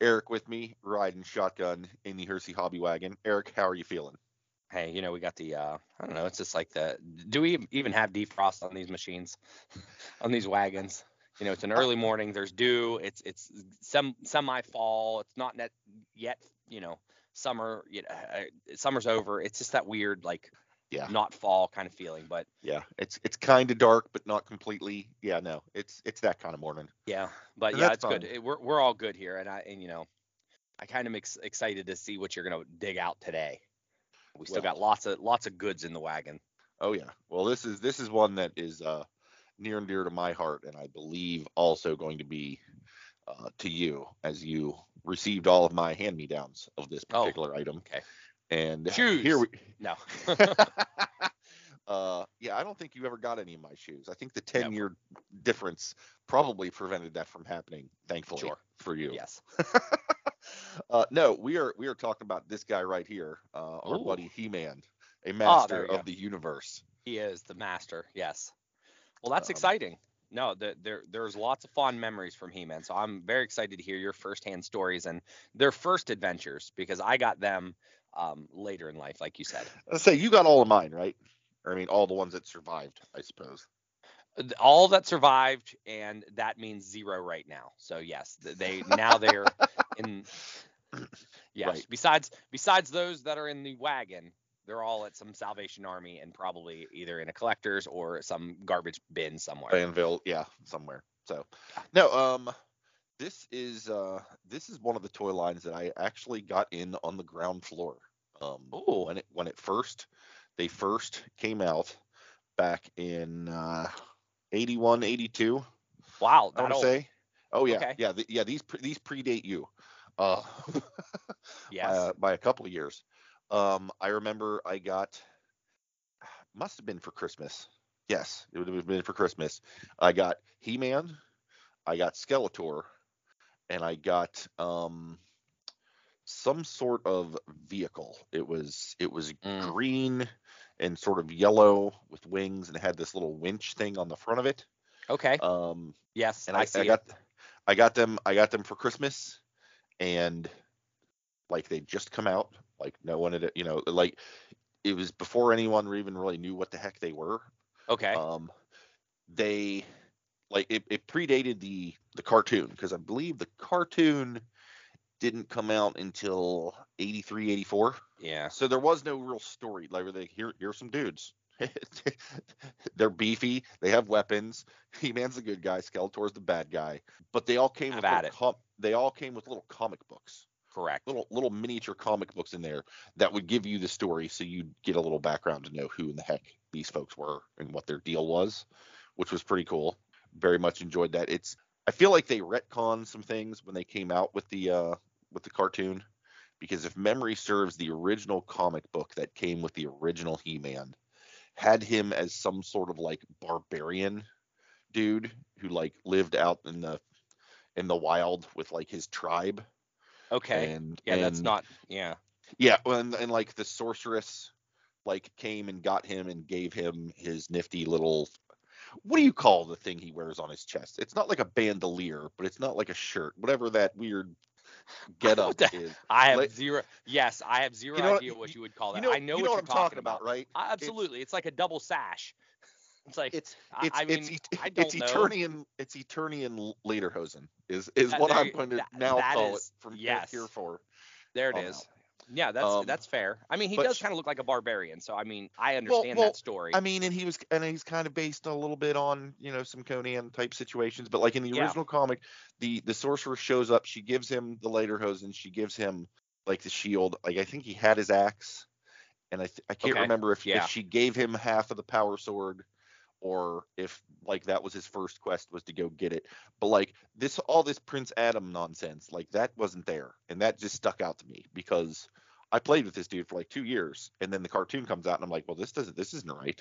Eric with me riding shotgun in the Hersey Hobby Wagon. Eric, how are you feeling? hey, you know, we got the uh I don't know, it's just like the do we even have defrost on these machines? on these wagons? You know, it's an early morning, there's dew, it's it's some semi fall, it's not net yet, you know, summer, you know, uh, summer's over. It's just that weird like Yeah. not fall kind of feeling, but Yeah, it's it's kind of dark, but not completely. Yeah, no, it's it's that kind of morning. yeah, but And yeah, it's good. It, we're we're all good here and I and you know, I kind of ex- excited to see what you're going to dig out today. We still Well- got lots of lots of goods in the wagon. Oh yeah. Well, this is this is one that is uh, near and dear to my heart, and I believe also going to be uh, to you as you received all of my hand-me-downs of this Oh, particular item. okay. And Shoes. here we. No. uh, yeah, I don't think you ever got any of my shoes. I think the Never. ten-year difference probably prevented that from happening. Thankfully Sure. for you. yes. uh, no, we are we are talking about this guy right here, uh, our Ooh. buddy He-Man, a Oh, master you of go. the universe. He is the master. Yes. Well, that's Um, exciting. No, the, there there's lots of fond memories from He-Man. So I'm very excited to hear your firsthand stories and their first adventures because I got them um, later in life, like you said. Let's say you got all of mine, right? Or I mean, all the ones that survived, I suppose. All that survived, and that means zero right now. So yes, they now they're in. Yes. Right. Besides besides those that are in the wagon, they're all at some Salvation Army and probably either in a collector's or some garbage bin somewhere. Danville, yeah, somewhere. So, no, um, this is uh, this is one of the toy lines that I actually got in on the ground floor. Um, Ooh. when it when it first they first came out back in uh, 81, 82. Wow, I want to say. Oh yeah, Okay. yeah, th- yeah. These pre- these predate you, uh, Yes. uh, by a couple of years. Um, I remember I got must have been for Christmas. Yes, it would have been for Christmas. I got He-Man, I got Skeletor, and I got um some sort of vehicle. It was it was Mm. green and sort of yellow with wings and it had this little winch thing on the front of it. okay. Um yes. and I, I, see I it. got I got them I got them for Christmas and like they just come out like no one had you know like it was before anyone even really knew what the heck they were Okay. um they like it, it predated the the cartoon because I believe the cartoon didn't come out until 83 84 yeah. so there was no real story. Like here here's some dudes. They're beefy. They have weapons. He-Man's the good guy. Skeletor's the bad guy. But they all came with com- they all came with little comic books, Correct. little little miniature comic books in there that would give you the story, so you'd get a little background to know who in the heck these folks were and what their deal was, which was pretty cool. Very much enjoyed that. It's I feel like they retconned some things when they came out with the uh with the cartoon because if memory serves, the original comic book that came with the original He-Man had him as some sort of like barbarian dude who like lived out in the in the wild with like his tribe Okay. and yeah, that's not. Yeah. yeah well, and, and like the sorceress like came and got him and gave him his nifty little what do you call the thing he wears on his chest it's not like a bandolier but it's not like a shirt whatever that weird get up What the- is I have Like- zero. Yes, I have zero You know idea what you would call you that. know, I know you what know you're I'm talking about, right I- absolutely, it's, like a double sash. It's like it's I- it's I mean, it's, et- I don't it's know. Eternian it's Eternian Lederhosen is is That- what I'm going to that- now call is- it from yes. here for there it oh, on is. out. Yeah, that's Um, that's fair. I mean, he does kind of look like a barbarian, so I mean, I understand well, that story. I mean, and he was, and he's kind of based a little bit on, you know, some Conan type situations. But like in the Yeah. original comic, the the sorcerer shows up. She gives him the Lederhosen. She gives him like the shield. Like I think he had his axe, and I th- I can't Okay, remember if, yeah. if she gave him half of the power sword or if like that was his first quest was to go get it. But like this all this Prince Adam nonsense, like that wasn't there. And that just stuck out to me because I played with this dude for like two years and then the cartoon comes out and I'm like, well this doesn't this isn't right.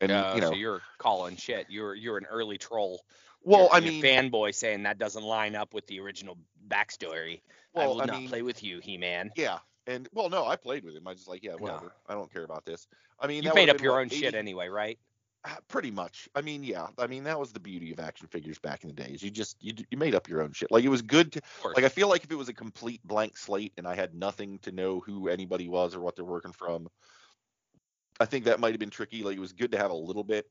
And Uh, you know so you're calling shit. You're you're an early troll. well You're- I mean fanboy saying that doesn't line up with the original backstory. Well, I will I not mean play with you, He-Man. yeah. And well no, I played with him. I just like, yeah, whatever. I don't care about this. I mean You made up your own shit anyway, right? Uh, Pretty much. I mean, yeah. I mean, that was the beauty of action figures back in the days. You just you you made up your own shit. Like it was good to like I feel like if it was a complete blank slate and I had nothing to know who anybody was or what they're working from, I think that might have been tricky. Like it was good to have a little bit,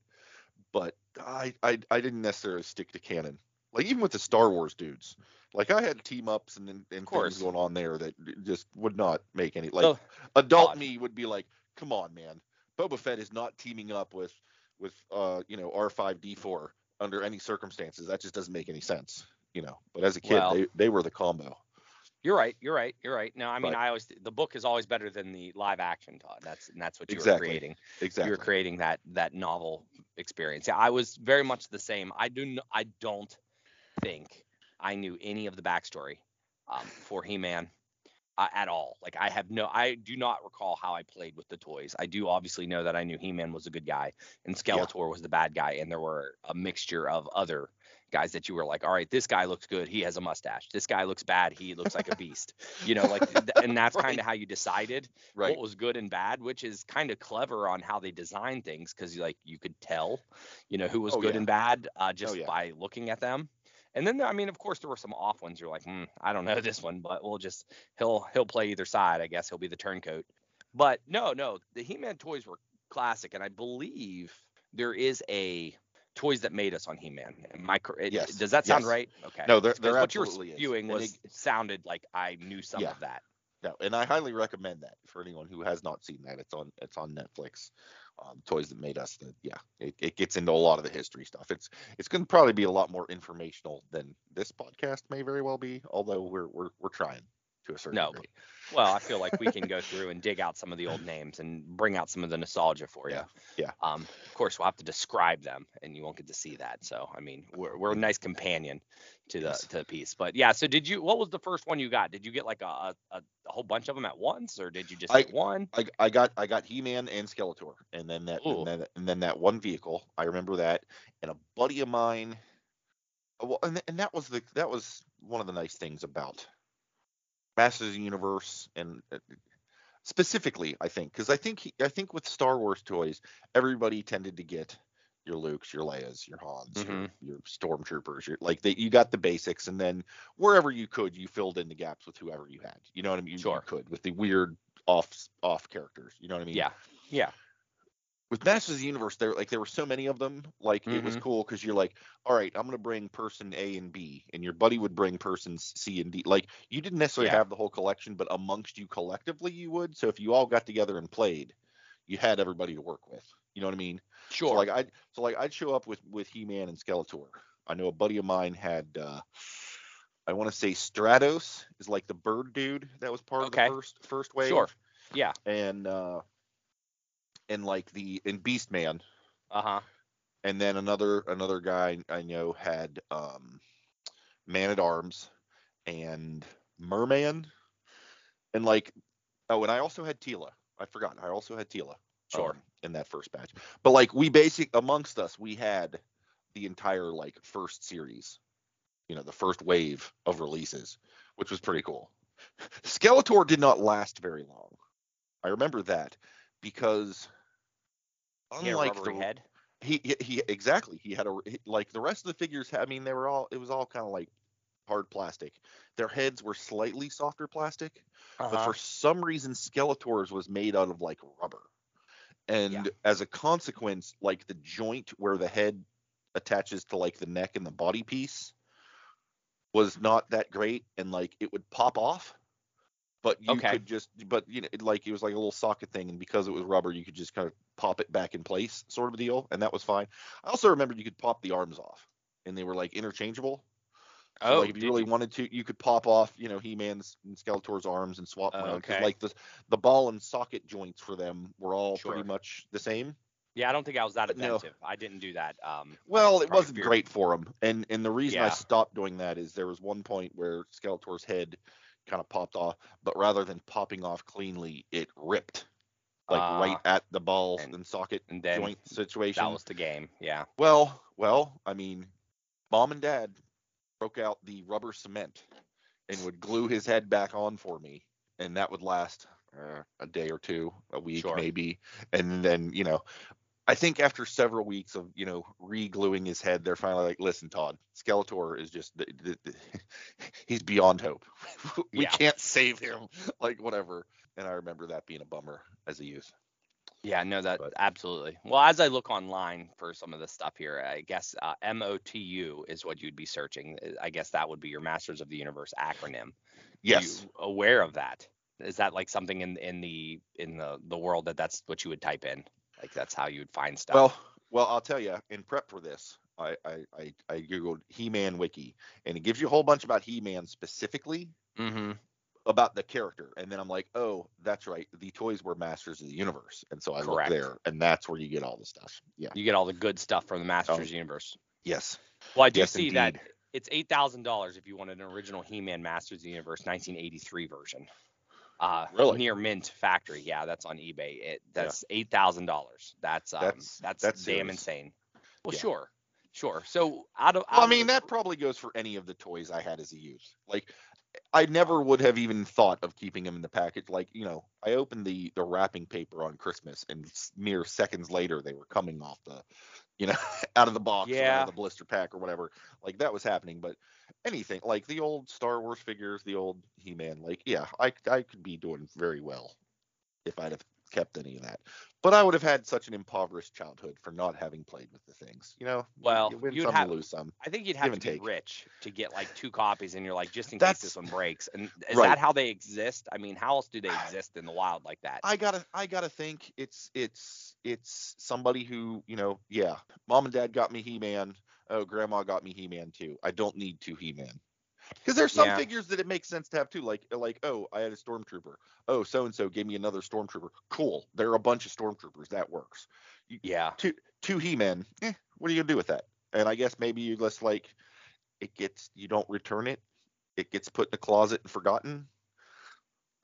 but I I I didn't necessarily stick to canon. Like even with the Star Wars dudes, like I had team ups and and things going on there that just would not make any like So- adult odd. me would be like, come on, man, Boba Fett is not teaming up with with uh you know R5D4 under any circumstances. That just doesn't make any sense, you know. But as a kid, Well- they they were the combo. You're right. You're right. You're right. No, I mean, But- I always the book is always better than the live action. Todd. That's and that's what you Exactly. were creating. Exactly. You were creating that that novel experience. Yeah, I was very much the same. I do. I don't think I knew any of the backstory um, for He-Man uh, at all. Like I have no. I do not recall how I played with the toys. I do obviously know that I knew He-Man was a good guy and Skeletor was the bad guy, and there were a mixture of other guys that you were like, all right, this guy looks good. He has a mustache. This guy looks bad. He looks like a beast. You know, like, th- and that's kind of how you decided right. what was good and bad, which is kind of clever on how they design things because like you could tell, you know, who was Oh, good yeah. and bad uh, just yeah. by looking at them. And then I mean, of course, there were some off ones. You're like, hmm, I don't know this one, but we'll just he'll he'll play either side. I guess he'll be the turncoat. But no, no, the He-Man toys were classic, and I believe there is a toys that made us on He-Man. I it- Yes, Does that sound yes. right? Okay. No, there- there what you were absolutely is. was it- sounded like I knew some Yeah. of that. No, and I highly recommend that for anyone who has not seen that. It's on it's on Netflix. Um, Toys that made us. That yeah, it, it gets into a lot of the history stuff. It's it's going to probably be a lot more informational than this podcast may very well be. Although we're we're we're trying to a certain No, degree. Well, I feel like we can go through and dig out some of the old names and bring out some of the nostalgia for you. Yeah, yeah. Um, of course, we'll have to describe them, and you won't get to see that. So, I mean, we're we're a nice companion to the Yes. to the piece. But yeah, so did you? What was the first one you got? Did you get like a a, a whole bunch of them at once, or did you just I- get one? I, I got I got He-Man and Skeletor, and then that Ooh. and then, and then that one vehicle. I remember that, and a buddy of mine. Well, and, and that was the that was one of the nice things about Masters of the Universe, and uh, specifically, I think, because I think he, I think with Star Wars toys, everybody tended to get your Lukes, your Leias, your Hans, your, Mhm. your Stormtroopers, your like they, you got the basics, and then wherever you could, you filled in the gaps with whoever you had. You know what I mean? You, you Sure. could with the weird off off characters. You know what I mean? Yeah, yeah, With Masters of the Universe, there like there were so many of them. Like it was Mhm. cool because you're like, all right, I'm gonna bring person A and B, and your buddy would bring persons C and D. Like you didn't necessarily Yeah. have the whole collection, but amongst you collectively, you would. So if you all got together and played, you had everybody to work with. You know what I mean? sure. So like I so like I'd show up with with He-Man and Skeletor. I know a buddy of mine had uh I want to say Stratos is like the bird dude that was part Okay. of the first first wave. Sure. yeah, And uh and like the and Beastman uh huh. and then another another guy I know had um Man at Arms and Merman and like oh and I also had Teela. I forgot. I also had Teela. Sure. um, in that first batch. But like we basic amongst us, we had the entire like first series, you know, the first wave of releases, which was pretty cool. Skeletor did not last very long. I remember that because He had a unlike the head. he, he he exactly he had a he- like the rest of the figures i mean they were all it was all kind of like hard plastic their heads were slightly softer plastic but Uh-huh. for some reason skeletor's was made out of like rubber and Yeah. as a consequence like the joint where the head attaches to like the neck and the body piece was not that great and like it would pop off but you Okay. could just but you know it, like it was like a little socket thing and because it was rubber you could just kind of pop it back in place sort of a deal and that was fine i also remember you could pop the arms off and they were like interchangeable so oh, like if you really wanted to, you could pop off, you know, He-Man's and Skeletor's arms and swap them. 'cause, Okay. like the the ball and socket joints for them were all Sure. pretty much the same. Yeah, I don't think I was that But no. I didn't do that. Um, Well, it wasn't great for him, and and the reason I stopped doing that is there was one point where Skeletor's head kind of popped off, but rather than popping off cleanly, it ripped like Uh, right at the ball and- and, socket and then joint situation. that was the game. Yeah. Well, well, I mean, mom and dad broke out the rubber cement and would glue his head back on for me, and that would last uh, a day or two, a week Sure. maybe, and then you know. I think after several weeks of you know re-gluing his head, they're finally like, "Listen, Todd, Skeletor is just th- th- th- he's beyond hope. we Yeah. can't save him, like whatever." And I remember that being a bummer as a youth. Yeah, no, that But- absolutely. Well, as I look online for some of the stuff here, I guess uh, MOTU is what you'd be searching. I guess that would be your Masters of the Universe acronym. Yes. You aware of that? Is that like something in in the in the the world that that's what you would type in? Like that's how you would find stuff. Well, well, I'll tell you. In prep for this, I I I, googled He-Man wiki, and it gives you a whole bunch about He-Man specifically mm-hmm. about the character, and then I'm like, oh, that's right. The toys were Masters of the Universe, and so I Correct. look there, and that's where you get all the stuff. Yeah. You get all the good stuff from the Masters Oh. Universe. Yes. Well, I do Yes, see that it's eight thousand dollars if you wanted an original He-Man Masters of the Universe 1983 version. Uh, Really? near mint factory. Yeah, that's on eBay. It that's eight thousand dollars. That's um, That's- that's that's damn serious. insane. Well, Yeah. sure, sure. So out of Well, I mean, that probably goes for any of the toys I had as a youth. Like, I never would have even thought of keeping them in the package. Like, you know, I opened the the wrapping paper on Christmas, and mere seconds later, they were coming off the, you know, out of the box, or out Yeah. of the blister pack or whatever. Like that was happening. But anything like the old Star Wars figures, the old He-Man, like, yeah, I I could be doing very well if I'd have kept any of that. But I would have had such an impoverished childhood for not having played with the things. You know, Well, you win you'd some, have- lose some. I think you'd have to be take. rich to get like two copies, and you're like, just in case this one breaks. And is Right. that how they exist? I mean, how else do they exist in the wild like that? I gotta I gotta think it's it's it's somebody who you know yeah mom and dad got me He Man oh grandma got me He Man too I don't need two He Man because there's some Yeah. figures that it makes sense to have too like like oh I had a stormtrooper oh so and so gave me another stormtrooper cool there are a bunch of stormtroopers that works yeah. two two he men. eh, what are you gonna do with that and I guess maybe you just like it gets you don't return it it gets put in a closet and forgotten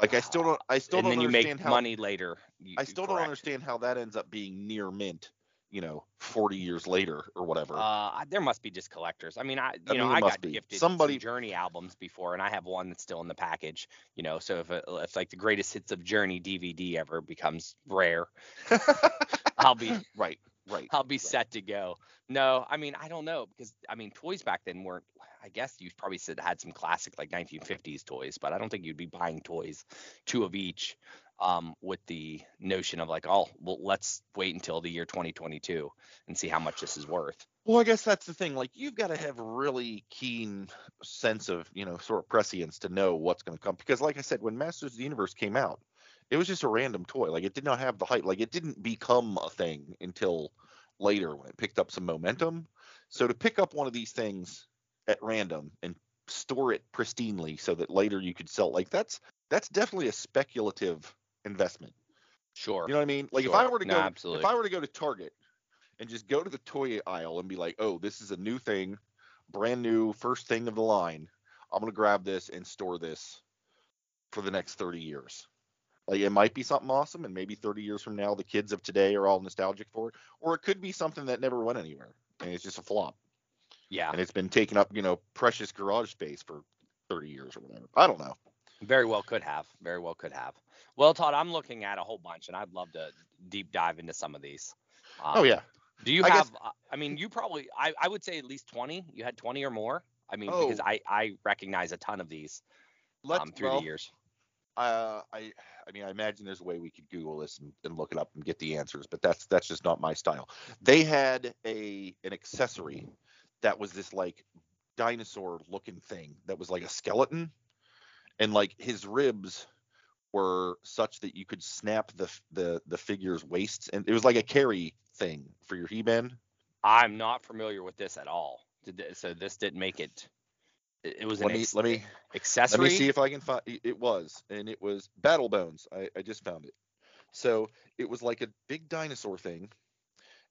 like I still don't I still and don't then you understand make how money later. You- I still don't understand how that ends up being near mint, you know, 40 years later or whatever. Uh, there must be just collectors. I mean, I you I know mean, I got be. gifted Somebody- some Journey albums before, and I have one that's still in the package. You know, so if it, if like the greatest hits of Journey DVD ever becomes rare, I'll be right, right. I'll be set to go. No, I mean I don't know because I mean toys back then weren't. I guess you probably said had some classic like 1950s toys, but I don't think you'd be buying toys, two of each, um, with the notion of like, oh, well, let's wait until the year 2022 and see how much this is worth. Well, I guess that's the thing. Like, you've got to have really keen sense of, you know, sort of prescience to know what's going to come. Because, like I said, when Masters of the Universe came out, it was just a random toy. Like, it did not have the hype. Like, it didn't become a thing until later when it picked up some momentum. So, to pick up one of these things at random and store it pristinely so that later you could sell, like, that's that's definitely a speculative investment. Sure. You know what I mean? Like, if I were to No, go, absolutely. if I were to go to Target and just go to the toy aisle and be like, oh, this is a new thing, brand new, first thing of the line. I'm gonna grab this and store this for the next 30 years. Like it might be something awesome, and maybe 30 years from now, the kids of today are all nostalgic for it, or it could be something that never went anywhere and it's just a flop, yeah. and it's been taking up, you know, precious garage space for 30 years or whatever. I don't know. Very well could have. Very well could have. Well, Todd, I'm looking at a whole bunch, and I'd love to deep dive into some of these. Um, oh yeah. Do you I have? guess- uh, I mean, you probably. I, I would say at least 20. You had 20 or more. I mean, Oh. because I I recognize a ton of these Let's um, through well, the years. uh, I I mean I imagine there's a way we could Google this and, and look it up and get the answers, but that's that's just not my style. They had a an accessory that was this like dinosaur looking thing that was like a skeleton, and like his ribs were such that you could snap the the the figure's waists, and it was like a carry thing for your He-Man. I'm not familiar with this at all. Did th- so this didn't make it. It, was an Let me ex- let me accessory. Let me see if I can find. It it was, and it was Battle Bones. I, I just found it. So it was like a big dinosaur thing,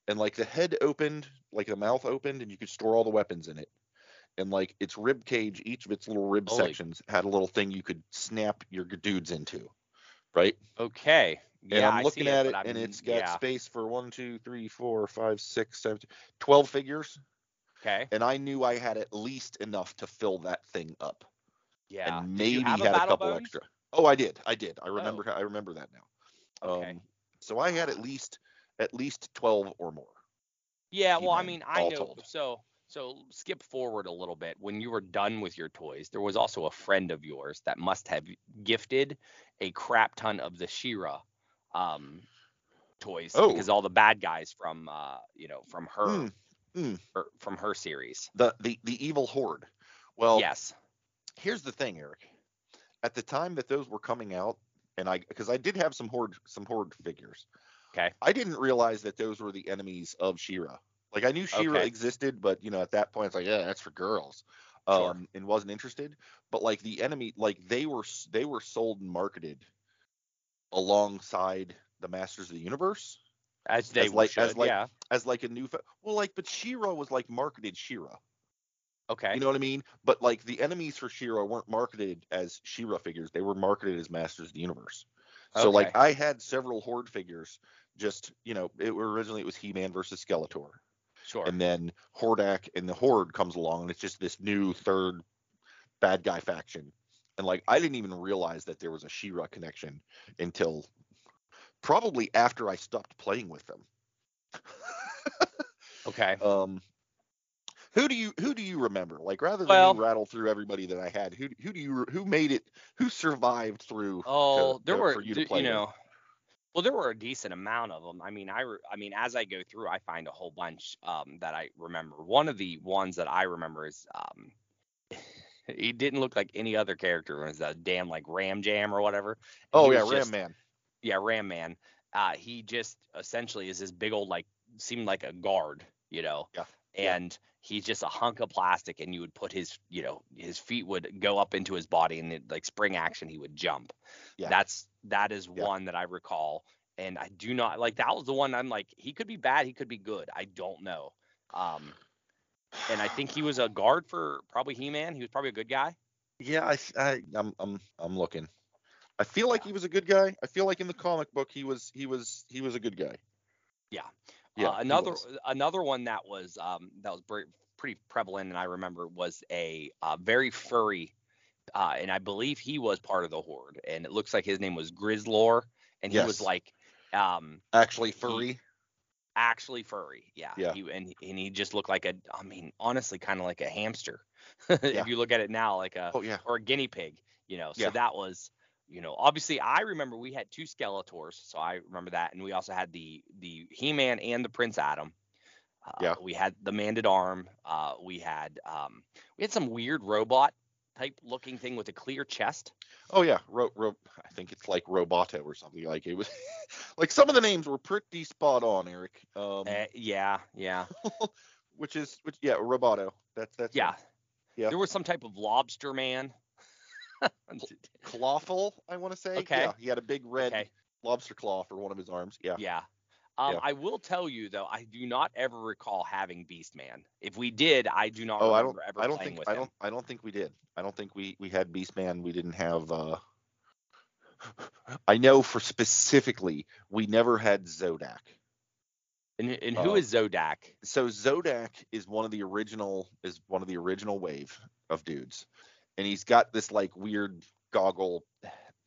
and like the head opened, like the mouth opened, and you could store all the weapons in it. And like its rib cage, each of its little rib Holy- sections had a little thing you could snap your dudes into, right? Okay. And Yeah, I'm looking at it, it, and it's got yeah. space for one, two, three, four, five, six, seven, 12 figures. Okay. And I knew I had at least enough to fill that thing up. Yeah. and maybe had a battle couple bones? extra. Oh, I did. I did. I Oh. remember. I remember that now. Okay. Um, so I had at least at least 12 or more. Yeah, well, I mean, I know. told. So, so skip forward a little bit. When you were done with your toys, there was also a friend of yours that must have gifted a crap ton of the She-Ra um, toys Oh. because all the bad guys from, uh, you know, from her, Mm, mm. her from her series. The the the evil horde. Well, yes. here's the thing, Eric. At the time that those were coming out, and I because I did have some horde some horde figures. Okay. I didn't realize that those were the enemies of She-Ra. Like I knew She-Ra Okay. existed, but you know at that point it's like yeah, that's for girls. Sure. Um, and wasn't interested. But like the enemy, like they were they were sold and marketed alongside the Masters of the Universe As they as like- should. as like- yeah. as like a new. Fa- well, like but She-Ra was like marketed She-Ra. Okay. You know what I mean? But like the enemies for She-Ra weren't marketed as She-Ra figures; they were marketed as Masters of the Universe. So like I had several Horde figures. Just you know, it originally it was He-Man versus Skeletor, sure. and then Hordak and the Horde comes along, and it's just this new third bad guy faction. And like I didn't even realize that there was a She-Ra connection until probably after I stopped playing with them. okay. Um, who do you who do you remember? Like rather than Well- rattle through everybody that I had, who who do you who made it? Who survived through? Oh, to- there to- were, for you to play you know, well, there were a decent amount of them. I mean, I, re- I mean, as I go through, I find a whole bunch um, that I remember. One of the ones that I remember is, um, he didn't look like any other character. It was that damn like Ram Jam or whatever. Oh yeah, Ram just- Man. Yeah, Ram Man. Uh, he just essentially is this big old like seemed like a guard, you know. Yeah. And he's just a hunk of plastic, and you would put his, you know, his feet would go up into his body, and it, like spring action, he would jump. Yeah. That's that is Yeah. one that I recall, and I do not like that was the one I'm like he could be bad, he could be good. I don't know. Um, and I think he was a guard for probably He-Man. He was probably a good guy. Yeah, I, I I'm I'm I'm looking. I feel like he was a good guy. I feel like in the comic book he was he was he was a good guy. Yeah. Yeah. Uh, another another one that was um, that was pre- pretty prevalent, and I remember was a uh, very furry, uh, and I believe he was part of the horde, and it looks like his name was Grizzlor, and he was like um, actually furry. actually furry. Yeah. Yeah. He, and and he just looked like a, I mean, honestly, kind of like a hamster. Yeah. if you look at it now, like a Oh yeah. or a guinea pig, you know. So Yeah. that was, you know, obviously I remember we had two Skeletors, so I remember that, and we also had the the He-Man and the Prince Adam. Uh, Yeah. We had the Man at Arm. Uh, we had um, we had some weird robot type looking thing with a clear chest. Oh yeah. Ro, ro, I think it's like Roboto or something. Like it was like some of the names were pretty spot on, Eric. Um, Uh, yeah, yeah, which is which yeah, Roboto. That's that's yeah. Yeah. There was some type of lobster man. Clawful, I want to say. Okay. Yeah, he had a big red okay. lobster claw for one of his arms. Yeah. Yeah. Um, Yeah. I will tell you though, I do not ever recall having Beastman. If we did, I do not Oh, I don't. ever I don't playing think. I him. don't. I don't think we did. I don't think we we had Beastman. We didn't have. uh I know for specifically, we never had Zodac. And, and who uh, is Zodac? So Zodac is one of the original is one of the original wave of dudes, and he's got this like weird goggle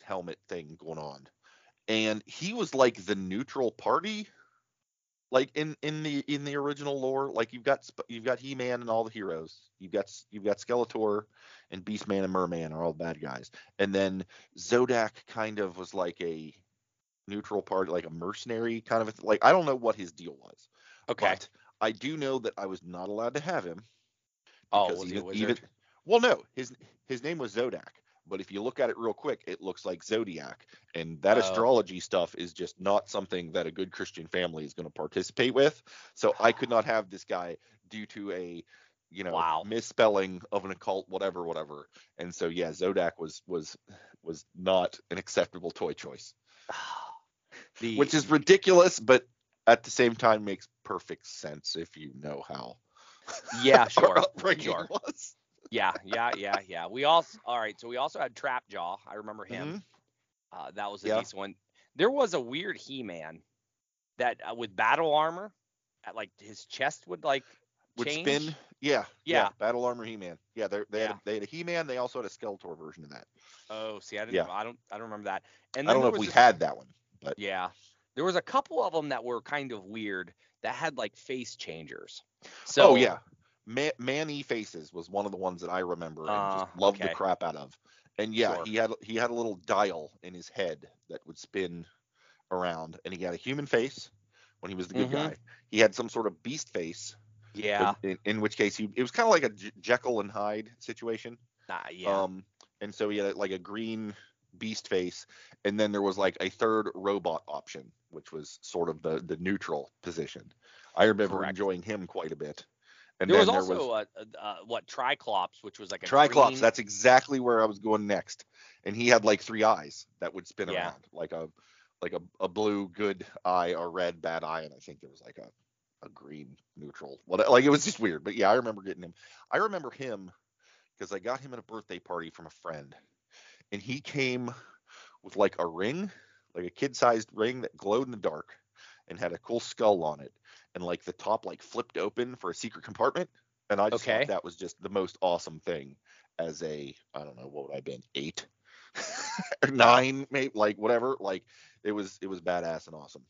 helmet thing going on, and he was like the neutral party, like in in the in the original lore. Like you've got you've got He Man and all the heroes. You've got you've got Skeletor and Beastman and Merman are all bad guys, and then Zodac kind of was like a neutral party, like a mercenary kind of like I don't know what his deal was. Okay. But I do know that I was not allowed to have him. oh, was he a even- wizard? even- well, no, his his name was Zodac, but if you look at it real quick, it looks like Zodiac, and that Oh. astrology stuff is just not something that a good Christian family is going to participate with. So I could not have this guy due to a you know Wow. misspelling of an occult whatever whatever and so yeah zodac was was was not an acceptable toy choice the, which is ridiculous but at the same time makes perfect sense if you know how. Yeah, sure. sure. Yeah, yeah, yeah, yeah. We also all right. So we also had Trap Jaw. I remember him. Mhm. Uh, that was a Yeah. decent one. There was a weird He-Man that uh, with battle armor, at like his chest would like Would change. spin. Yeah, Yeah. Battle Armor He-Man. Yeah, they they Yeah. had they had a He-Man. They also had a Skeletor version of that. Oh, see, I didn't. Yeah. I don't. I don't remember that. And I don't know if we this- had that one, but Yeah, there was a couple of them that were kind of weird that had like face changers. So oh yeah, Man, Man-E-Faces was one of the ones that I remember and Uh, just loved okay. the crap out of. And yeah, Sure. he had he had a little dial in his head that would spin around, and he had a human face when he was the good Mhm. guy. He had some sort of beast face. Yeah. In, in which case, he it was kind of like a J- Jekyll and Hyde situation. Nah, yeah. Um, and so he had like a green beast face, and then there was like a third robot option, which was sort of the the neutral position. I remember Correct. enjoying him quite a bit. And there was also there was a, a, a what Triclops, which was like a Triclops. green- That's exactly where I was going next. And he had like three eyes that would spin Yeah. around, like a like a, a blue good eye, a red bad eye, and I think there was like a a green neutral. What like it was just weird. But yeah, I remember getting him. I remember him because I got him at a birthday party from a friend, and he came with like a ring, like a kid-sized ring that glowed in the dark, and had a cool skull on it, and like the top like flipped open for a secret compartment. And I just Okay. thought that was just the most awesome thing as a I don't know what would I have been eight or nine maybe like whatever like it was it was badass and awesome.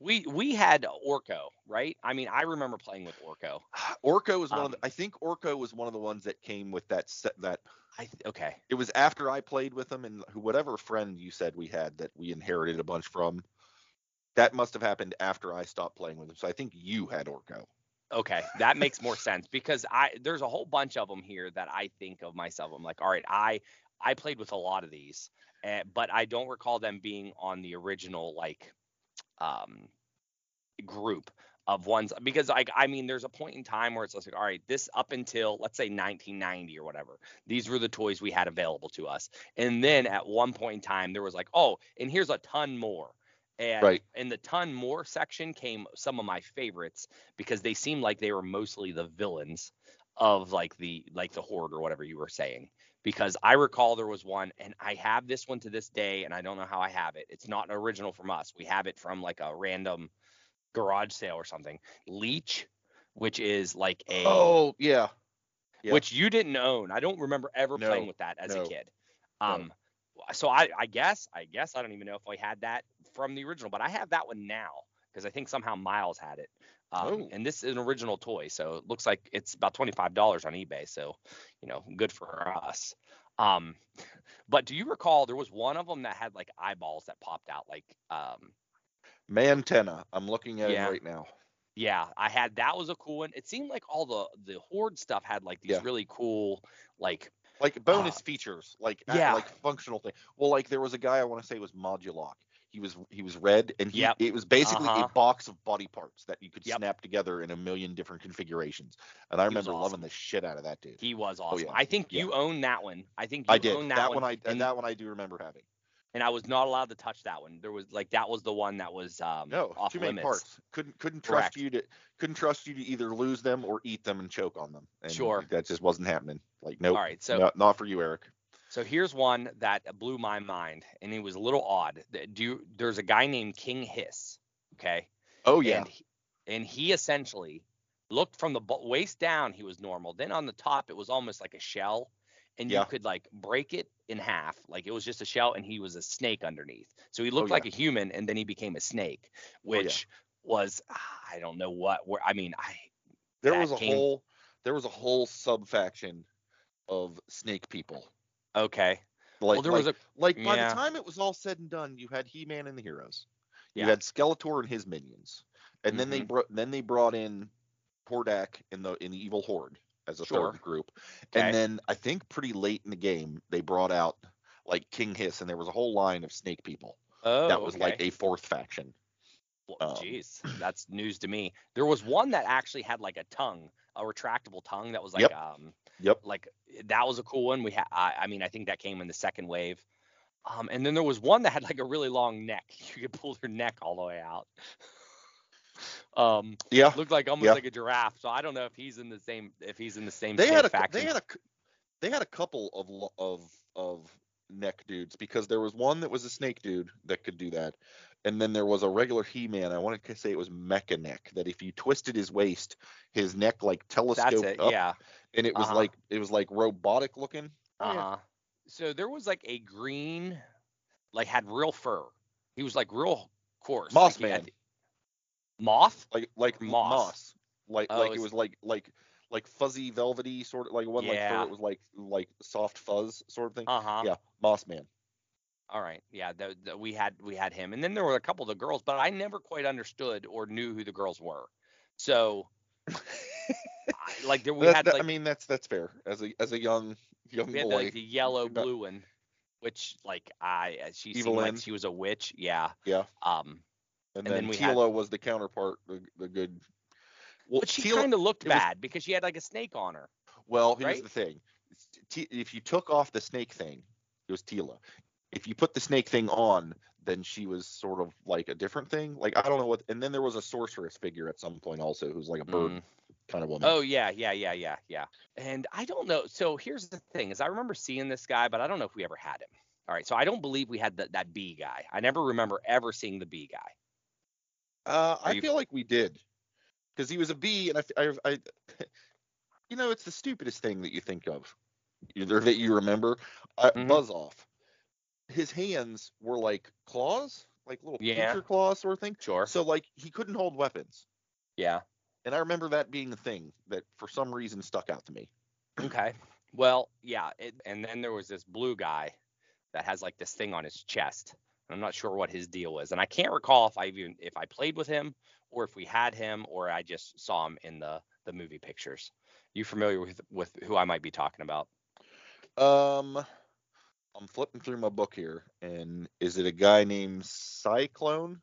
We we had Orko, right? I mean, I remember playing with Orko. Orko was one of Um, the, I think Orko was one of the ones that came with that set that I okay. it was after I played with them and who whatever friend you said we had that we inherited a bunch from. That must have happened after I stopped playing with him. So I think you had Orko. Okay, that makes more sense because I there's a whole bunch of them here that I think of myself. I'm like, all right, I I played with a lot of these, uh, but I don't recall them being on the original like um group of ones because like I mean there's a point in time where it's like all right this up until let's say 1990 or whatever these were the toys we had available to us and then at one point in time there was like oh and here's a ton more and Right. in the ton more section came some of my favorites because they seemed like they were mostly the villains of like the like the horde or whatever you were saying because I recall there was one and I have this one to this day and I don't know how I have it. It's not an original from us. We have it from like a random garage sale or something. Leech, which is like a Oh yeah. yeah. which you didn't own. I don't remember ever No, playing with that as no, a kid. no. Um so I I guess I guess I don't even know if I had that from the original, but I have that one now because I think somehow Miles had it. Um, Oh. and this is an original toy, so it looks like it's about $25 on eBay, so you know, good for us. Um but do you recall there was one of them that had like eyeballs that popped out like um Mantenna. I'm looking at Yeah. it right now. Yeah, I had that was a cool one. It seemed like all the the horde stuff had like these Yeah. really cool like Like bonus Uh, features, like yeah. like functional thing. Well, like there was a guy I want to say was Modulok. He was he was red, and he Yep. it was basically Uh-huh. a box of body parts that you could Yep. snap together in a million different configurations. And I He remember awesome. loving the shit out of that dude. he was awesome. yeah, I think yeah. you own that one. I think you I did own that, that, one. I and, that one I do remember having. and I was not allowed to touch that one. There was like that was the one that was um No, off too many limits. parts. Couldn't couldn't Correct. trust you to couldn't trust you to either lose them or eat them and choke on them. And Sure. That just wasn't happening. Like nope. All right, so not, not for you, Eric. So here's one that blew my mind, and it was a little odd. Do you, there's a guy named King Hiss, okay? Oh yeah. And he, and he essentially looked from the waist down, he was normal. Then on the top, it was almost like a shell, and Yeah. you could like break it in half, like it was just a shell, and he was a snake underneath. So he looked Oh, like a human, and then he became a snake, yeah. which was ah, I don't know what. Where I mean, I there was a came- whole there was a whole sub faction of snake people. Okay. Like well, there like, was a like by yeah. the time it was all said and done, you had He Man and the heroes. You Yeah. had Skeletor and his minions, and then they Mhm. brought then they brought in Hordak in the in the evil horde as a Sure. third group, Okay. and then I think pretty late in the game they brought out like King Hiss, and there was a whole line of snake people oh, that was okay. like a fourth faction. Well, Um, Jeez, that's news to me. There was one that actually had like a tongue, a retractable tongue that was like Yep. um Yep. like that was a cool one. We had I, I mean I think that came in the second wave. Um and then there was one that had like a really long neck. You could pull their neck all the way out. Um, Yeah. looked like almost Yeah. like a giraffe. So I don't know if he's in the same if he's in the same They had a faction. they had a they had a couple of of of neck dudes because there was one that was a snake dude that could do that, and then there was a regular He-Man. I want to say it was Mekaneck that if you twisted his waist, his neck like telescoped That's it. up, Yeah. and it was Uh-huh. like it was like robotic looking. Uh yeah. huh. So there was like a green, like had real fur. He was like real coarse. Moss like, he had- Man. Moth. like like Moss. moss, like Oh, like it was like like like fuzzy velvety sort of like it wasn't like Yeah. fur, it was like like soft fuzz sort of thing. Uh huh. Yeah, Moss Man. All right. Yeah. The, the, we had we had him, and then there were a couple of the girls, but I never quite understood or knew who the girls were. So, like there we That- had that- like I mean that's that's fair as a as a young young we had boy. like the yellow Not- blue one, which like I uh, she Evil seemed Lynn. like she was a witch. Yeah. Yeah. Um. and, and then, then we had- Teela was the counterpart, the, the good. Well, But she kind of looked it was- bad because she had like a snake on her. Well, here's right? the thing. T- if you took off the snake thing, it was Teela. If you put the snake thing on, then she was sort of like a different thing. Like I don't know what. And then there was a sorceress figure at some point also, who's like a bird Mm. kind of woman. Oh yeah, yeah, yeah, yeah, yeah. And I don't know. So here's the thing: is I remember seeing this guy, but I don't know if we ever had him. All right, so I don't believe we had that that B guy. I never remember ever seeing the B guy. Uh, I you- feel like we did, because he was a bee, and I, you know, it's the stupidest thing that you think of, either that you remember. Uh, Mhm. Buzz off. His hands were like claws, like little Yeah. pincher claws sort of thing. Sure. So like he couldn't hold weapons, Yeah. and I remember that being a thing that for some reason stuck out to me. Okay. Well, yeah. It, and then there was this blue guy that has like this thing on his chest. I'm not sure what his deal is, and I can't recall if I even if I played with him or if we had him or I just saw him in the the movie pictures. You familiar with with who I might be talking about? Um, I'm flipping through my book here, and is it a guy named Cyclone?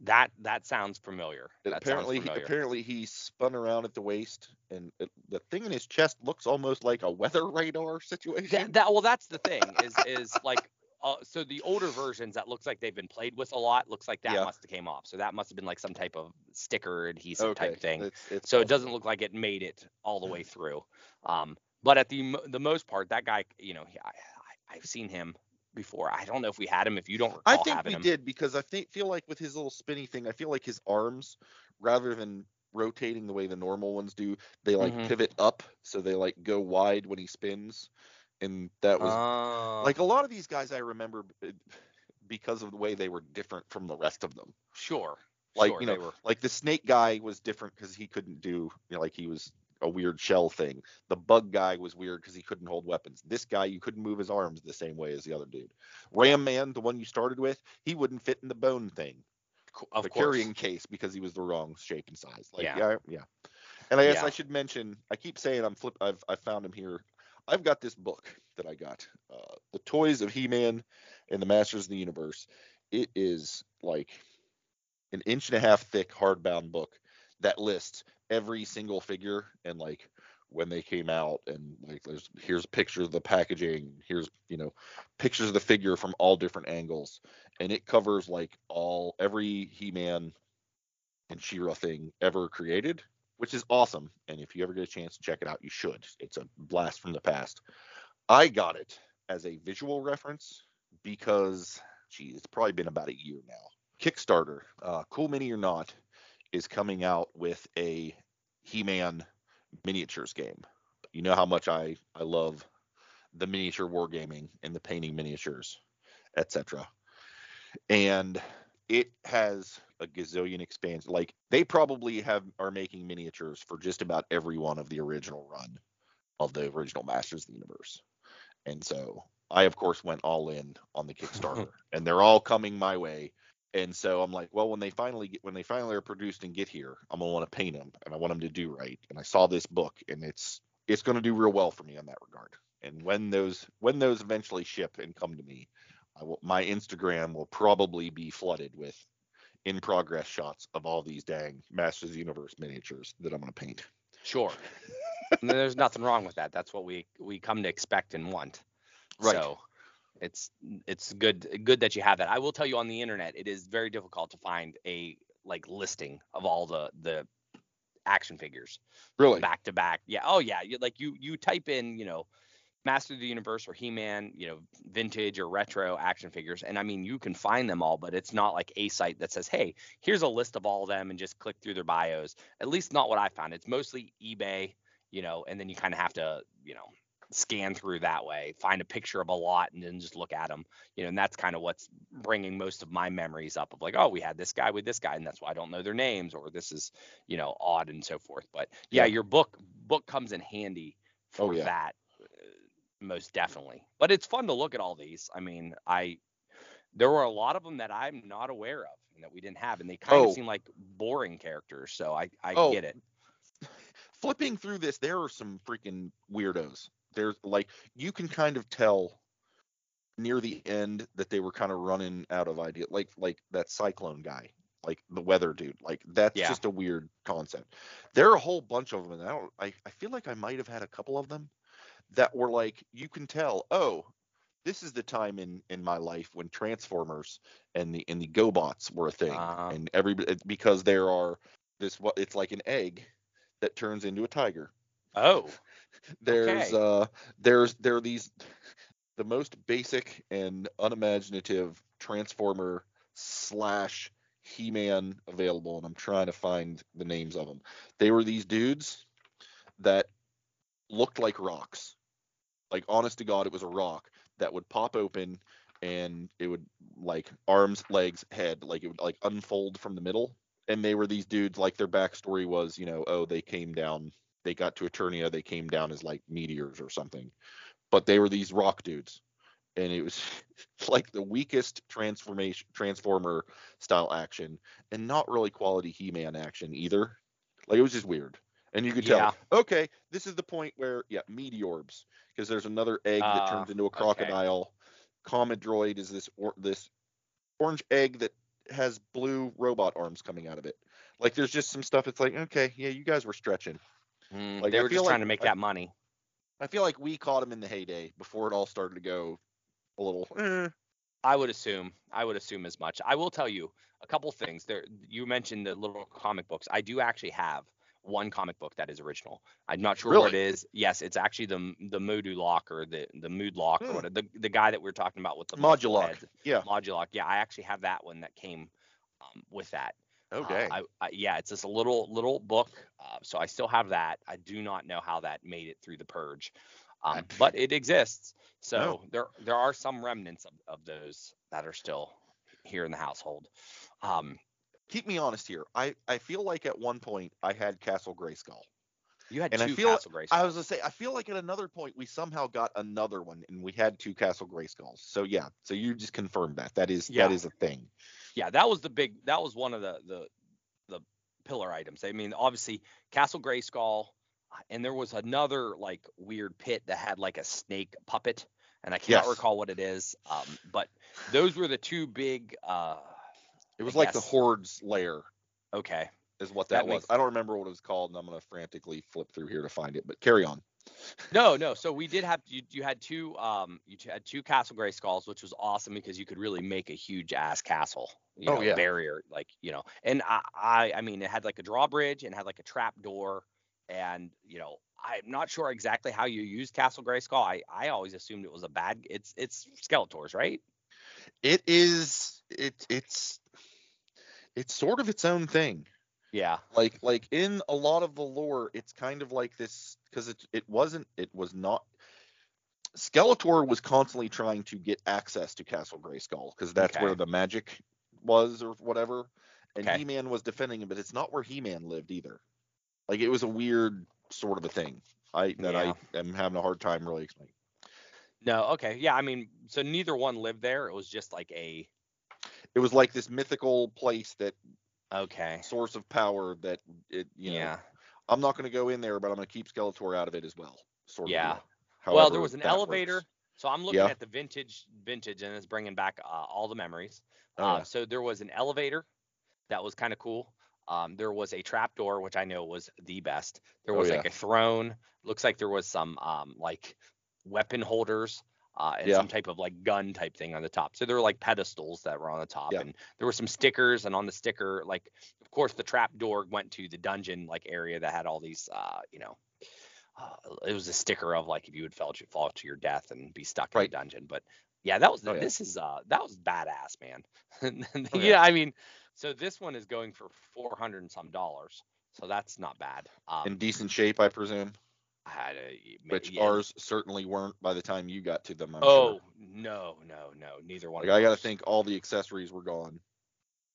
That that sounds familiar. That apparently, sounds he, familiar. apparently he spun around at the waist, and it, the thing in his chest looks almost like a weather radar situation. that, that well, that's the thing is is like uh, so the older versions that looks like they've been played with a lot looks like that Yeah. must have came off. So that must have been like some type of sticker adhesive okay, type thing. It's, it's so it doesn't look like it made it all the way through. Um, but at the the most part, that guy, you know, he, I I've seen him before. I don't know if we had him. If you don't recall I think we him, did because I think feel like with his little spinny thing, I feel like his arms, rather than rotating the way the normal ones do, they like Mhm. pivot up, so they like go wide when he spins, and that was Oh, like a lot of these guys I remember because of the way they were different from the rest of them. sure, like, sure, you know. Like the snake guy was different because he couldn't do, you know, like he was a weird shell thing. The bug guy was weird because he couldn't hold weapons. This guy, you couldn't move his arms the same way as the other dude. Ram Man, the one you started with, he wouldn't fit in the bone thing, Of the course. carrying case because he was the wrong shape and size. Like, Yeah. yeah, yeah. And I guess Yeah. I should mention, I keep saying I'm flip. I've I found him here. I've got this book that I got, uh, the Toys of He-Man and the Masters of the Universe. It is like an inch and a half thick hardbound book that lists every single figure and like when they came out and like there's here's a picture of the packaging here's you know pictures of the figure from all different angles. And it covers like all every he-man and She-Ra thing ever created which is awesome. And if you ever get a chance to check it out you should. It's a blast from the past. I got it as a visual reference because geez it's probably been about a year now. Kickstarter, uh, Cool Mini or Not, is coming out with a He-Man miniatures game. You know how much I I love the miniature wargaming and the painting miniatures, etc. And it has a gazillion expansions. Like they probably have are making miniatures for just about every one of the original run of the original Masters of the Universe. And so I of course went all in on the Kickstarter, and they're all coming my way and so I'm like, well, when they finally get when they finally are produced and get here, I'm gonna want to paint them and I want them to do right. And I saw this book and it's it's gonna do real well for me in that regard. And when those when those eventually ship and come to me, I will my Instagram will probably be flooded with in progress shots of all these dang Masters of the Universe miniatures that I'm gonna paint. Sure. And there's nothing wrong with that. That's what we we come to expect and want. Right. So it's it's good good that you have that. I will tell you on the internet, it is very difficult to find a like listing of all the the action figures Really? back to back. Yeah. Oh yeah. You, like you you type in you know Master of the Universe or He-Man, you know, vintage or retro action figures, and I mean you can find them all, but it's not like a site that says, hey, here's a list of all of them and just click through their bios. At least not what I found. It's mostly eBay, you know, and then you kind of have to you know scan through that way, find a picture of a lot, and then just look at them. You know, and that's kind of what's bringing most of my memories up of like, oh, we had this guy with this guy, and that's why I don't know their names, or this is, you know, odd and so forth. But yeah, Yeah. your book book comes in handy for Oh, yeah. that, uh, most definitely. But it's fun to look at all these. I mean, I there were a lot of them that I'm not aware of and that we didn't have, and they kind Oh. of seem like boring characters. So I I Oh, get it. Flipping through this, there are some freaking weirdos. There's like you can kind of tell near the end that they were kind of running out of idea. Like like that cyclone guy, like the weather dude. Like that's Yeah. just a weird concept. There are a whole bunch of them, and I don't. I, I feel like I might have had a couple of them that were like you can tell. Oh, this is the time in in my life when Transformers and the and the GoBots were a thing, Uh-huh. and every because there are this what it's like an egg that turns into a tiger. Oh, There's Okay. uh there's there are these the most basic and unimaginative transformer slash He-Man available, and I'm trying to find the names of them. They were these dudes that looked like rocks. Like honest to God, it was a rock that would pop open and it would like arms, legs, head, like it would like unfold from the middle. And they were these dudes, like their backstory was, you know, oh, they came down they got to Eternia, they came down as like meteors or something. But they were these rock dudes. And it was like the weakest transformation transformer style action and not really quality He-Man action either. Like it was just weird. And you could tell, Yeah. okay, this is the point where yeah, meteorbs, because there's another egg that Uh, turns into a okay. crocodile. Cometroid is this or this orange egg that has blue robot arms coming out of it. Like there's just some stuff. It's like okay, yeah, you guys were stretching. Mm, Like, they were just trying like- to make I- that money. I feel like we caught him in the heyday before it all started to go a little. Eh. I would assume. I would assume as much. I will tell you a couple things. There, you mentioned the little comic books. I do actually have one comic book that is original. I'm not sure what it is. Yes, it's actually the the Modulok or the the Mood Lock or Hmm. whatever. The the guy that we are talking about with the Modulok. Yeah. Modulok. Yeah, I actually have that one that came um, with that. Oh Uh. I, I, yeah, it's just a little little book. Uh, so I still have that. I do not know how that made it through the purge, um, but it exists. So No. there there are some remnants of, of those that are still here in the household. Um, Keep me honest here. I I feel like at one point I had Castle Grayskull. you had And I two feel- Castle Grace. I was gonna say I feel like at another point we somehow got another one and we had two Castle Grayskulls. So yeah, so you just confirmed that. That is Yeah. that is a thing. Yeah, that was the big. That was one of the the the pillar items. I mean, obviously Castle Grayskull, and there was another like weird pit that had like a snake puppet, and I cannot Yes. recall what it is. Um, but those were the two big. Uh, It was I like the guess. Horde's lair okay. is what That that, was. makes- I don't remember what it was called, and I'm gonna frantically flip through here to find it. But carry on. No, no. So we did have you, you had two um you had two Castle Grayskulls, which was awesome because you could really make a huge ass castle. You Oh, know, yeah. barrier like you know, and I, I I mean it had like a drawbridge and had like a trap door, and you know I'm not sure exactly how you use Castle Grayskull. I I always assumed it was a bad. It's it's Skeletors, right? It is it it's it's sort of its own thing. Yeah. like like in a lot of the lore it's kind of like this because it it wasn't it was not skeletor was constantly trying to get access to castle grayskull because that's Okay. where the magic was or whatever and Okay. he-man was defending him but it's not where he-man lived either like it was a weird sort of a thing i that Yeah. i am having a hard time really explaining No. Okay. Yeah. I mean, so neither one lived there. It was just like a it was like this mythical place that okay. source of power that it you know yeah. i'm not going to go in there but i'm going to keep skeletor out of it as well sort of Yeah. well, there was an elevator. works. So I'm looking Yeah. at the vintage, vintage, and it's bringing back uh, all the memories. Oh, uh. So there was an elevator that was kind of cool. Um, there was a trap door, which I know was the best. There Oh, was yeah. like a throne. Looks like there was some um, like weapon holders. Uh, and Yeah. some type of like gun type thing on the top. So there were like pedestals that were on the top, Yeah. and there were some stickers. And on the sticker, like of course the trap door went to the dungeon like area that had all these, uh, you know. Uh, it was a sticker of like if you would fall to, fall to your death and be stuck in the dungeon, but yeah, that was Oh, yeah. this is uh that was badass, man. Oh, yeah, yeah. I mean, so this one is going for four hundred and some dollars, so that's not bad. Um, In decent shape, I presume. I had a, Which yeah. ours certainly weren't by the time you got to them. I'm Oh sure. no, no, no, neither one. Like, I got to think all the accessories were gone.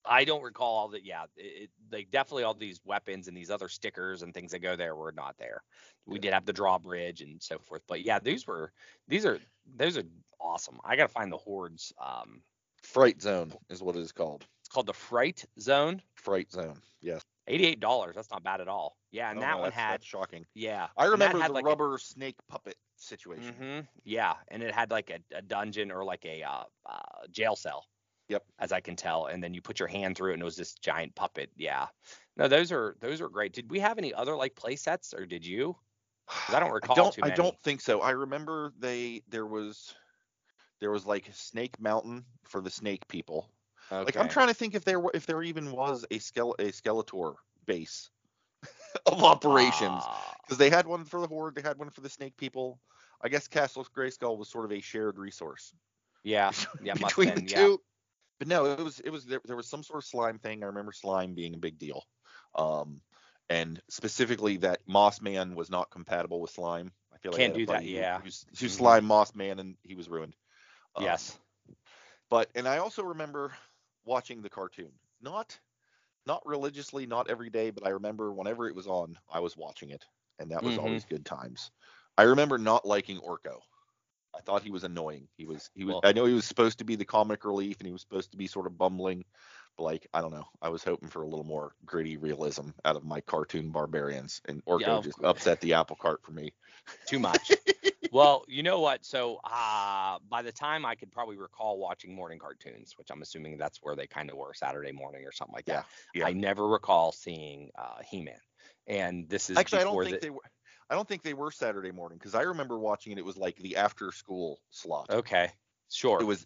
I don't recall all that. Yeah, it, like definitely all these weapons and these other stickers and things that go there were not there. We did have the drawbridge and so forth, but yeah, these were these are those are awesome. I gotta find the hordes. Um, Fright Zone is what it is called. it's called the Fright Zone. Fright Zone. Yes. Eighty-eight dollars. That's not bad at all. Yeah, and Oh, that no, one that's- had that's shocking. yeah. I remember the like a- rubber snake puppet situation. hmm Yeah, and it had like a, a dungeon or like a uh, uh, jail cell. Yep. As I can tell, and then you put your hand through it, and it was this giant puppet. Yeah. No, those are those are great. Did we have any other like play sets, or did you? I don't recall I don't. I don't think so. I remember they there was there was like Snake Mountain for the snake people. Like I'm trying to think if there wa- if there even was a skele- a Skeletor base of operations Ah, because they had one for the horde, they had one for the snake people. I guess Castle Grayskull was sort of a shared resource yeah. Yeah. Between been, the yeah. two. But no, it was it was there, there was some sort of slime thing. I remember slime being a big deal. Um and specifically that Moss Man was not compatible with slime. I feel like I Can't a do that, who- yeah. Who's, who Mhm. slime Moss Man and he was ruined. Um, Yes. But and I also remember watching the cartoon. Not not religiously, not every day, but I remember whenever it was on, I was watching it, and that was Mhm. always good times. I remember not liking Orko. I thought he was annoying. He was he was Well- I know he was supposed to be the comic relief and he was supposed to be sort of bumbling, but like I don't know. I was hoping for a little more gritty realism out of my cartoon barbarians, and Orko Yeah, just upset the apple cart for me. Too much. well, you know what? So uh, by the time I could probably recall watching morning cartoons, which I'm assuming that's where they kind of were Saturday morning or something like that. Yeah, yeah. I never recall seeing uh, He-Man, and this is Actually, I don't think the, they were. I don't think they were Saturday morning because I remember watching it. It was like the after school slot. Okay, sure. It was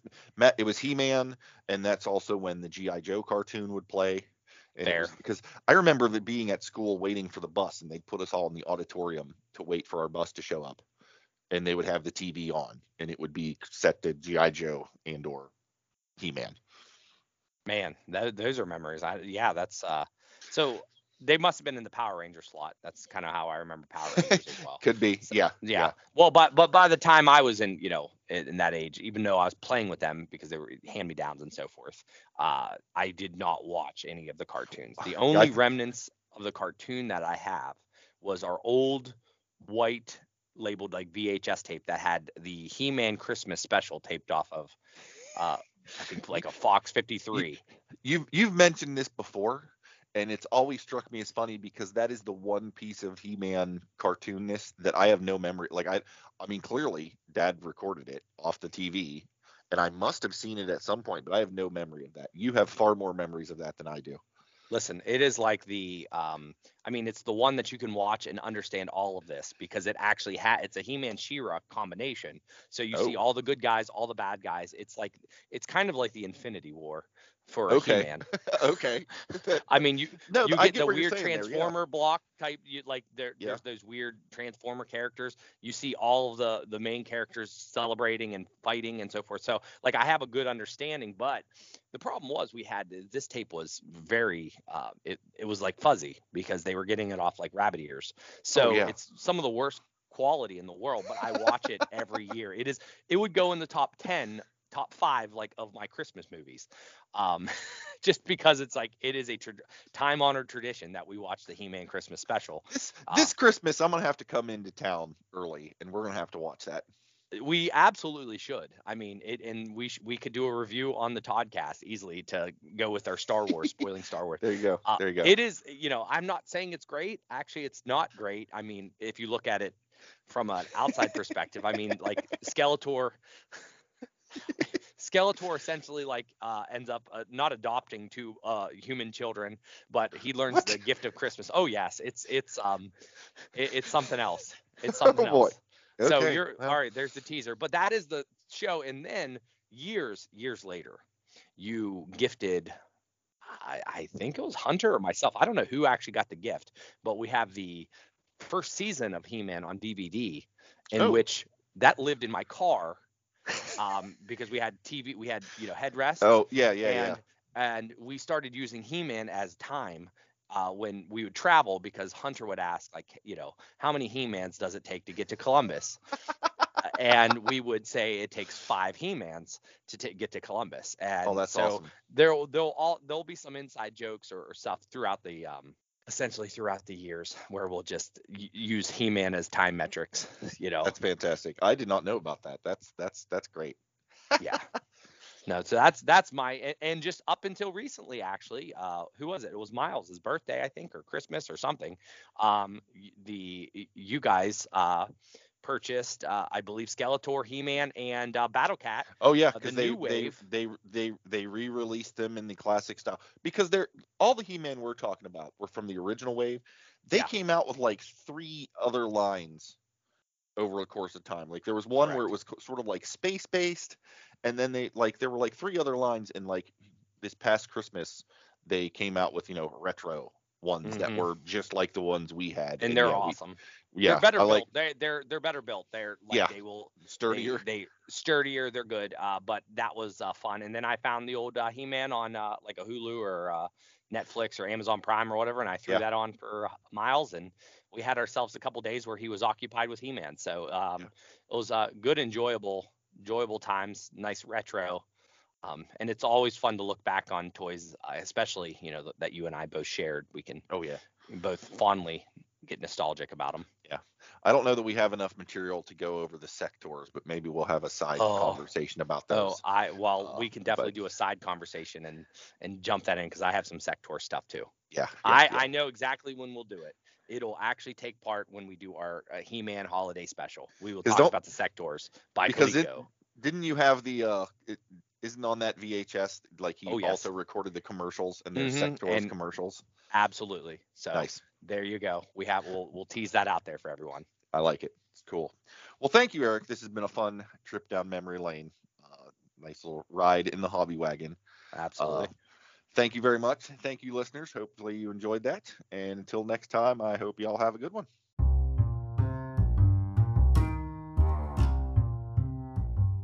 it was He Man, and that's also when the GI Joe cartoon would play. And Fair. because I remember the, being at school waiting for the bus, and they'd put us all in the auditorium to wait for our bus to show up, and they would have the TV on, and it would be set to GI Joe and or He Man. Man, tho- those are memories. I yeah, that's uh. So they must have been in the Power Ranger slot. That's kind of how I remember Power Rangers as well. Could be, yeah, Yeah. Well, but but by the time I was in, you know, in, in that age, even though I was playing with them because they were hand me downs and so forth, uh, I did not watch any of the cartoons. The only I- remnants of the cartoon that I have was our old white labeled like VHS tape that had the He-Man Christmas special taped off of, uh, I think like a Fox 53. You've you've mentioned this before, and it's always struck me as funny because that is the one piece of He-Man cartoonness that I have no memory. Like I, I mean, clearly Dad recorded it off the TV, and I must have seen it at some point, but I have no memory of that. You have far more memories of that than I do. Listen, it is like the um I mean it's the one that you can watch and understand all of this because it actually had it's a He-Man She-Ra combination. So you see Oh. all the good guys, all the bad guys. It's like it's kind of like the Infinity War for Okay. He-Man. okay. I mean you No, you get, get the weird saying there, yeah. transformer block type you like there Yeah. there's those weird transformer characters you see all of the the main characters celebrating and fighting and so forth so like i have a good understanding but the problem was we had this tape was very uh it, it was like fuzzy because they were getting it off like rabbit ears so Oh, yeah. it's some of the worst quality in the world but i watch it every year it is it would go in the top 10 top 5 like of my christmas movies um just because it's like it is a tra- time honored tradition that we watch the He-Man Christmas special. This Uh, this Christmas, I'm gonna have to come into town early, and we're gonna have to watch that. We absolutely should. I mean, it and we sh- we could do a review on the Toddcast easily to go with our Star Wars spoiling Star Wars. There you go. Uh, there you go. It is, you know, I'm not saying it's great. Actually, it's not great. I mean, if you look at it from an outside perspective, I mean, like Skeletor. Skeletor essentially like uh, ends up uh, not adopting two uh, human children, but he learns What? the gift of Christmas. Oh yes, it's it's um, it, it's something else. It's something Oh, boy. else. So you're well. all right. There's the teaser, but that is the show. And then years, years later, you gifted. I, I think it was Hunter or myself. I don't know who actually got the gift, but we have the first season of He-Man on DVD, in Oh. which that lived in my car, um, because we had TV, we had you know headrests, Oh yeah, yeah, and and we started using He-Man as time uh, when we would travel because Hunter would ask like you know how many He-Mans does it take to get to Columbus, and we would say it takes five He-Mans to ta- get to Columbus, and Oh, that's so awesome. there'll there'll all there'll be some inside jokes or, or stuff throughout the um essentially throughout the years where we'll just y- use He-Man as time metrics, you know. That's fantastic. I did not know about that. That's that's that's great. yeah. No, so that's that's my and, and just up until recently, actually, uh, who was it? It was Miles' his birthday, I think, or Christmas or something. Um, the you guys uh purchased, uh, I believe, Skeletor, He-Man, and uh, Battle Cat. Oh yeah, Uh, the because they, they they they they re-released them in the classic style because they're all the He-Man we're talking about were from the original wave. They Yeah. came out with like three other lines over the course of time. Like there was one where it was co- sort of like space based, and then they like there were like three other lines, and like this past Christmas they came out with you know retro ones that Mhm. were just like the ones we had, And they're yeah, we- awesome. Yeah, they're better I built. like They're they're they're better built. They're like Yeah. they will sturdier. They, they sturdier. They're good. Uh, but that was uh, fun. And then I found the old uh, He-Man on uh, like a Hulu or uh, Netflix or Amazon Prime or whatever, and I threw Yeah. that on for Miles, and we had ourselves a couple days where he was occupied with He-Man. So um, it was uh, good, enjoyable, enjoyable times. Nice retro. Um, and it's always fun to look back on toys, especially you know th- that you and I both shared. We can oh yeah. both fondly get nostalgic about them. I don't know that we have enough material to go over the Sectaurs, but maybe we'll have a side Oh. conversation about those. Oh, I well, Uh, we can definitely but- do a side conversation and and jump that in because I have some Sectaur stuff too. yeah, yeah, I yeah. I know exactly when we'll do it. It'll actually take part when we do our uh, He-Man holiday special. We will talk about the Sectaurs by because it- didn't you have the uh it isn't on that VHS like he Oh, yes. also recorded the commercials and there's Mhm, Sectaurs and- commercials. Absolutely. So Nice. there you go. We have we'll we'll tease that out there for everyone. I like it. It's cool. Well, thank you, Eric. This has been a fun trip down memory lane. Uh, nice little ride in the hobby wagon. Absolutely. Uh, thank you very much. Thank you, listeners. Hopefully you enjoyed that. And until next time, I hope you all have a good one.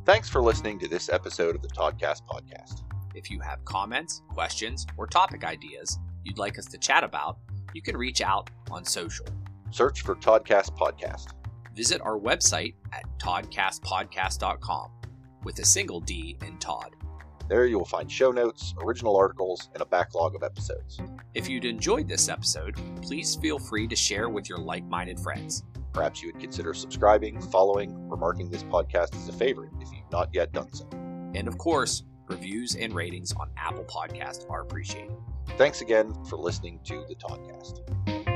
Thanks for listening to this episode of the Toddcast podcast. If you have comments, questions, or topic ideas you'd like us to chat about, you can reach out on social. Search for Toddcast Podcast. Visit our website at toddcastpodcast.com with a single D in Todd. There you will find show notes, original articles, and a backlog of episodes. If you'd enjoyed this episode, please feel free to share with your like minded friends. Perhaps you would consider subscribing, following, or marking this podcast as a favorite if you've not yet done so. And of course, reviews and ratings on Apple Podcasts are appreciated. Thanks again for listening to the Toddcast.